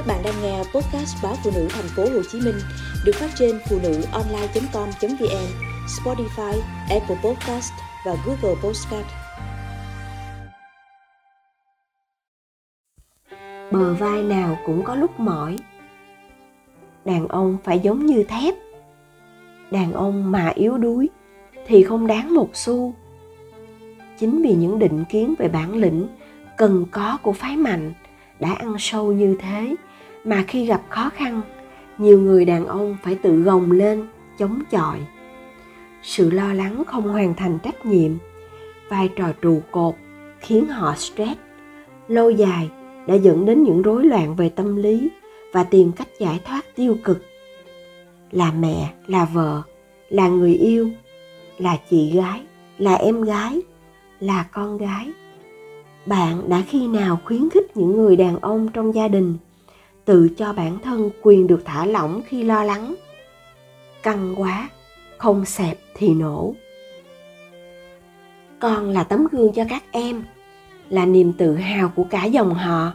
Các bạn đang nghe podcast báo phụ nữ thành phố Hồ Chí Minh được phát trên phụ nữ online.com.vn, Spotify, Apple Podcast và Google Podcast. Bờ vai nào cũng có lúc mỏi. Đàn ông phải giống như thép. Đàn ông mà yếu đuối thì không đáng một xu. Chính vì những định kiến về bản lĩnh cần có của phái mạnh đã ăn sâu như thế mà khi gặp khó khăn, nhiều người đàn ông phải tự gồng lên, chống chọi. Sự lo lắng không hoàn thành trách nhiệm, vai trò trụ cột khiến họ stress. Lâu dài đã dẫn đến những rối loạn về tâm lý và tìm cách giải thoát tiêu cực. Là mẹ, là vợ, là người yêu, là chị gái, là em gái, là con gái. Bạn đã khi nào khuyến khích những người đàn ông trong gia đình tự cho bản thân quyền được thả lỏng khi lo lắng. Căng quá, không xẹp thì nổ. Con là tấm gương cho các em, là niềm tự hào của cả dòng họ.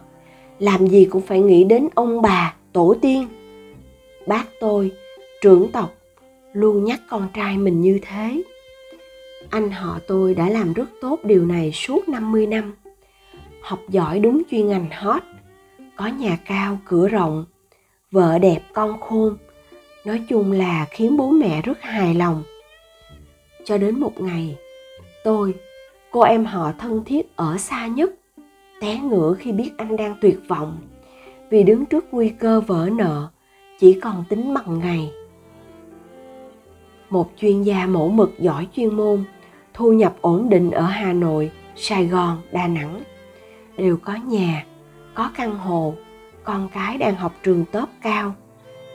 Làm gì cũng phải nghĩ đến ông bà, tổ tiên. Bác tôi, trưởng tộc, luôn nhắc con trai mình như thế. Anh họ tôi đã làm rất tốt điều này suốt 50 năm. Học giỏi đúng chuyên ngành hot có nhà cao, cửa rộng, vợ đẹp, con khôn. Nói chung là khiến bố mẹ rất hài lòng. Cho đến một ngày, tôi, cô em họ thân thiết ở xa nhất, té ngửa khi biết anh đang tuyệt vọng. Vì đứng trước nguy cơ vỡ nợ, chỉ còn tính bằng ngày. Một chuyên gia mẫu mực giỏi chuyên môn, thu nhập ổn định ở hà nội, sài gòn, đà nẵng, đều có nhà có căn hộ, con cái đang học trường tốt cao.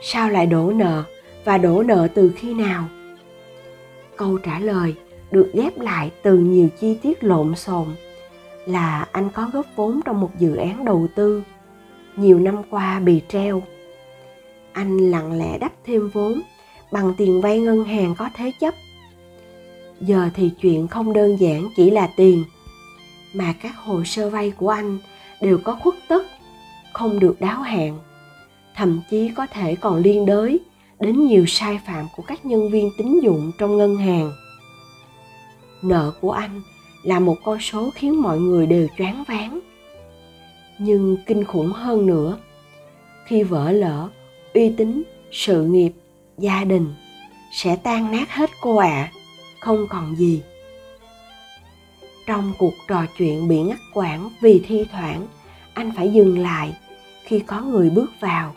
Sao lại đổ nợ và đổ nợ từ khi nào? Câu trả lời được ghép lại từ nhiều chi tiết lộn xộn là anh có góp vốn trong một dự án đầu tư nhiều năm qua bị treo. Anh lặng lẽ đắp thêm vốn bằng tiền vay ngân hàng có thế chấp. Giờ thì chuyện không đơn giản chỉ là tiền, mà các hồ sơ vay của anh đều có khuất tất không được đáo hạn thậm chí có thể còn liên đới đến nhiều sai phạm của các nhân viên tín dụng trong ngân hàng. Nợ của anh là một con số khiến mọi người đều choáng váng. Nhưng kinh khủng hơn nữa khi vỡ lỡ uy tín sự nghiệp gia đình sẽ tan nát hết cô ạ à, không còn gì trong cuộc trò chuyện bị ngắt quãng vì thi thoảng, anh phải dừng lại khi có người bước vào.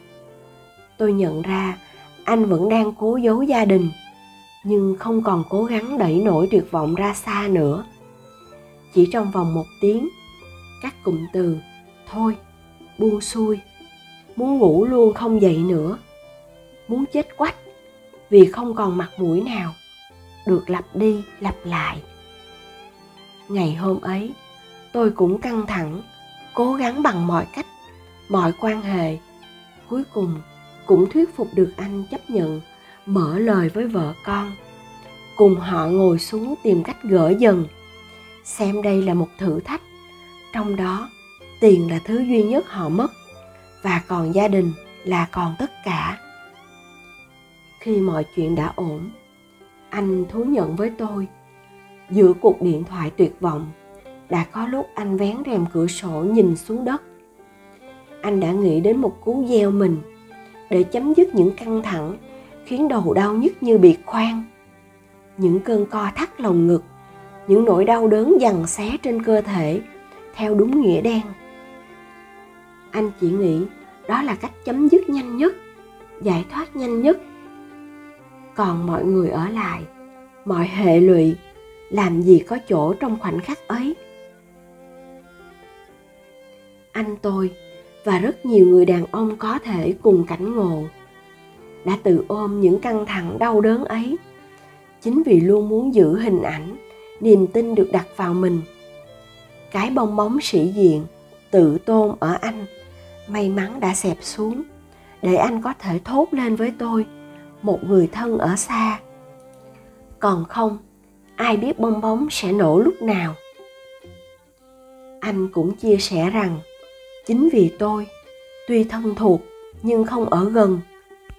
Tôi nhận ra anh vẫn đang cố giấu gia đình, nhưng không còn cố gắng đẩy nổi tuyệt vọng ra xa nữa. Chỉ trong vòng một tiếng các cụm từ, thôi, buông xuôi, muốn ngủ luôn không dậy nữa, muốn chết quách vì không còn mặt mũi nào, được lặp đi lặp lại ngày hôm ấy, tôi cũng căng thẳng, cố gắng bằng mọi cách, mọi quan hệ. Cuối cùng cũng thuyết phục được anh chấp nhận mở lời với vợ con, cùng họ ngồi xuống tìm cách gỡ dần. Xem đây là một thử thách, trong đó tiền là thứ duy nhất họ mất, và còn gia đình là còn tất cả. Khi mọi chuyện đã ổn, anh thú nhận với tôi giữa cuộc điện thoại tuyệt vọng, đã có lúc anh vén rèm cửa sổ nhìn xuống đất. Anh đã nghĩ đến một cú gieo mình, để chấm dứt những căng thẳng, khiến đầu đau nhức như bị khoan. Những cơn co thắt lồng ngực, những nỗi đau đớn dằn xé trên cơ thể, theo đúng nghĩa đen. Anh chỉ nghĩ đó là cách chấm dứt nhanh nhất, giải thoát nhanh nhất. Còn mọi người ở lại, mọi hệ lụy làm gì có chỗ trong khoảnh khắc ấy? Anh tôi và rất nhiều người đàn ông có thể cùng cảnh ngộ, đã tự ôm những căng thẳng đau đớn ấy. Chính vì luôn muốn giữ hình ảnh, niềm tin được đặt vào mình. Cái bong bóng sĩ diện, tự tôn ở anh, may mắn đã xẹp xuống. Để anh có thể thốt lên với tôi, một người thân ở xa. Còn không ai biết bong bóng sẽ nổ lúc nào. Anh cũng chia sẻ rằng, chính vì tôi, tuy thân thuộc nhưng không ở gần,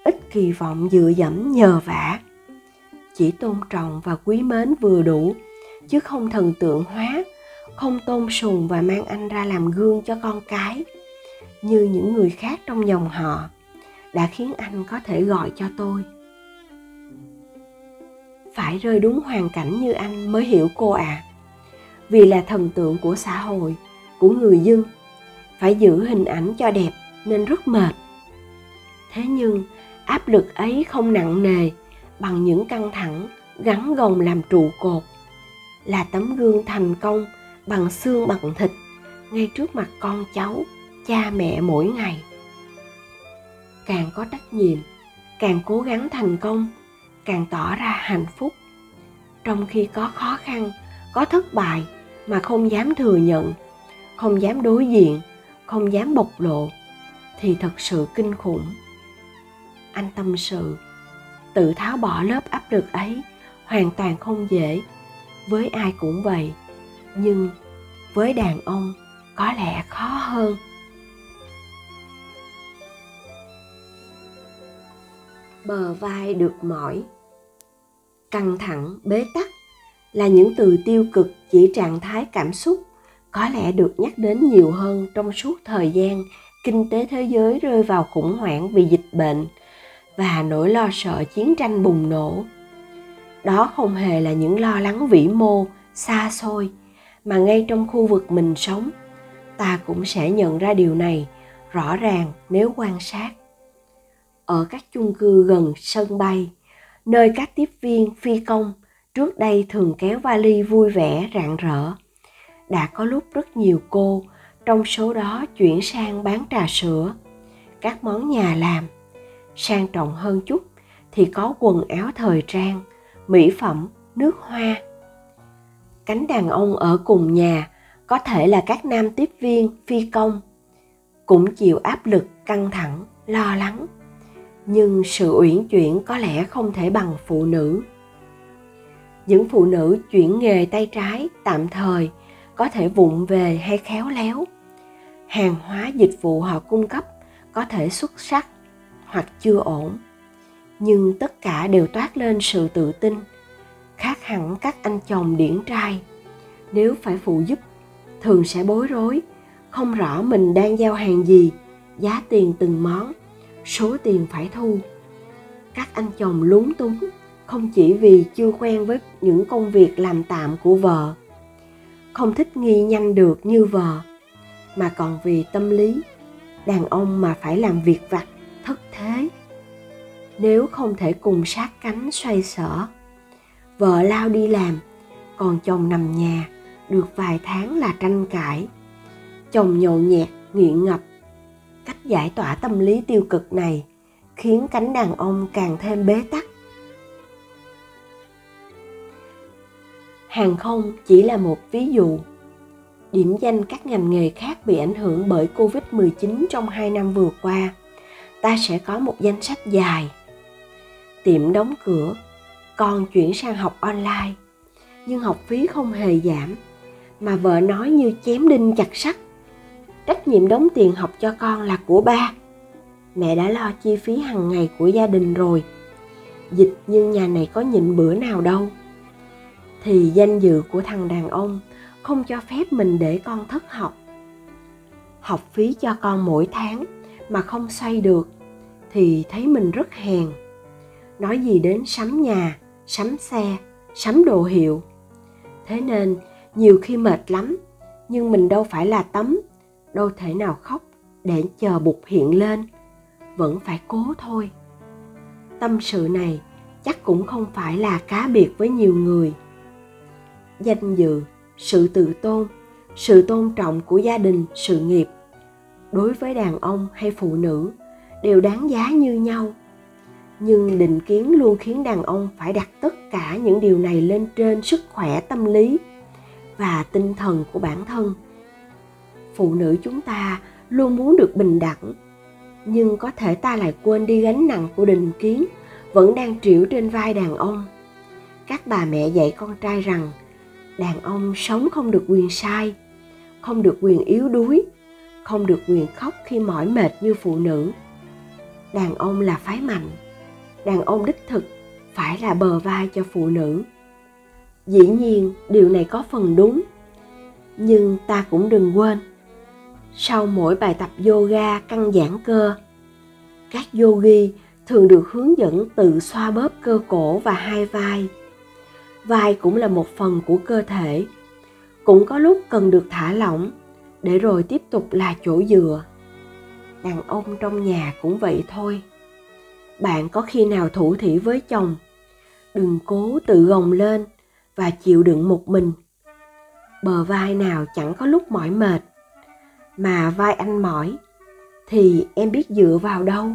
ít kỳ vọng dựa dẫm nhờ vả. Chỉ tôn trọng và quý mến vừa đủ, chứ không thần tượng hóa, không tôn sùng và mang anh ra làm gương cho con cái. Như những người khác trong dòng họ, đã khiến anh có thể gọi cho tôi phải rơi đúng hoàn cảnh như anh mới hiểu cô ạ à. vì là thần tượng của xã hội, của người dân, phải giữ hình ảnh cho đẹp nên rất mệt thế nhưng, áp lực ấy không nặng nề bằng những căng thẳng, gắn gồng làm trụ cột, là tấm gương thành công bằng xương bằng thịt ngay trước mặt con cháu, cha mẹ mỗi ngày càng có trách nhiệm, càng cố gắng thành công càng tỏ ra hạnh phúc. Trong khi có khó khăn, có thất bại mà không dám thừa nhận, không dám đối diện, không dám bộc lộ, thì thật sự kinh khủng. Anh tâm sự, tự tháo bỏ lớp áp lực ấy hoàn toàn không dễ, với ai cũng vậy, nhưng với đàn ông có lẽ khó hơn. Bờ vai được mỏi căng thẳng, bế tắc là những từ tiêu cực chỉ trạng thái cảm xúc, có lẽ được nhắc đến nhiều hơn trong suốt thời gian kinh tế thế giới rơi vào khủng hoảng vì dịch bệnh và nỗi lo sợ chiến tranh bùng nổ. Đó không hề là những lo lắng vĩ mô, xa xôi mà ngay trong khu vực mình sống, ta cũng sẽ nhận ra điều này rõ ràng nếu quan sát. Ở các chung cư gần sân bay nơi các tiếp viên phi công trước đây thường kéo vali vui vẻ rạng rỡ. Đã có lúc rất nhiều cô trong số đó chuyển sang bán trà sữa, các món nhà làm. Sang trọng hơn chút thì có quần áo thời trang, mỹ phẩm, nước hoa. Cánh đàn ông ở cùng nhà có thể là các nam tiếp viên, phi công cũng chịu áp lực căng thẳng, lo lắng nhưng sự uyển chuyển có lẽ không thể bằng phụ nữ. Những phụ nữ chuyển nghề tay trái tạm thời có thể vụng về hay khéo léo. Hàng hóa dịch vụ họ cung cấp có thể xuất sắc hoặc chưa ổn. Nhưng tất cả đều toát lên sự tự tin, khác hẳn các anh chồng điển trai. Nếu phải phụ giúp, thường sẽ bối rối, không rõ mình đang giao hàng gì, giá tiền từng món số tiền phải thu. Các anh chồng lúng túng, không chỉ vì chưa quen với những công việc làm tạm của vợ, không thích nghi nhanh được như vợ, mà còn vì tâm lý, đàn ông mà phải làm việc vặt, thất thế. Nếu không thể cùng sát cánh xoay sở, vợ lao đi làm, còn chồng nằm nhà, được vài tháng là tranh cãi. Chồng nhậu nhẹt, nghiện ngập cách giải tỏa tâm lý tiêu cực này khiến cánh đàn ông càng thêm bế tắc hàng không chỉ là một ví dụ điểm danh các ngành nghề khác bị ảnh hưởng bởi Covid-19 trong 2 năm vừa qua, ta sẽ có một danh sách dài. Tiệm đóng cửa, con chuyển sang học online, nhưng học phí không hề giảm, mà vợ nói như chém đinh chặt sắt. Trách nhiệm đóng tiền học cho con là của ba. Mẹ đã lo chi phí hàng ngày của gia đình rồi. Dịch nhưng nhà này có nhịn bữa nào đâu. Thì danh dự của thằng đàn ông không cho phép mình để con thất học học phí cho con mỗi tháng mà không xoay được thì thấy mình rất hèn nói gì đến sắm nhà, sắm xe, sắm đồ hiệu thế nên nhiều khi mệt lắm, nhưng mình đâu phải là tấm đâu thể nào khóc để chờ bụt hiện lên. Vẫn phải cố thôi. Tâm sự này chắc cũng không phải là cá biệt với nhiều người. Danh dự, sự tự tôn, sự tôn trọng của gia đình, sự nghiệp, đối với đàn ông hay phụ nữ đều đáng giá như nhau. Nhưng định kiến luôn khiến đàn ông phải đặt tất cả những điều này lên trên sức khỏe, tâm lý và tinh thần của bản thân phụ nữ chúng ta luôn muốn được bình đẳng. Nhưng có thể ta lại quên đi gánh nặng của định kiến vẫn đang triểu trên vai đàn ông. Các bà mẹ dạy con trai rằng, đàn ông sống không được quyền sai, không được quyền yếu đuối, không được quyền khóc khi mỏi mệt như phụ nữ. Đàn ông là phái mạnh, đàn ông đích thực phải là bờ vai cho phụ nữ. Dĩ nhiên, điều này có phần đúng, nhưng ta cũng đừng quên sau mỗi bài tập yoga căng giãn cơ, các yogi thường được hướng dẫn tự xoa bóp cơ cổ và hai vai. Vai cũng là một phần của cơ thể. Cũng có lúc cần được thả lỏng để rồi tiếp tục là chỗ dựa. Đàn ông trong nhà cũng vậy thôi. Bạn có khi nào thủ thỉ với chồng, đừng cố tự gồng lên và chịu đựng một mình. Bờ vai nào chẳng có lúc mỏi mệt mà vai anh mỏi thì em biết dựa vào đâu?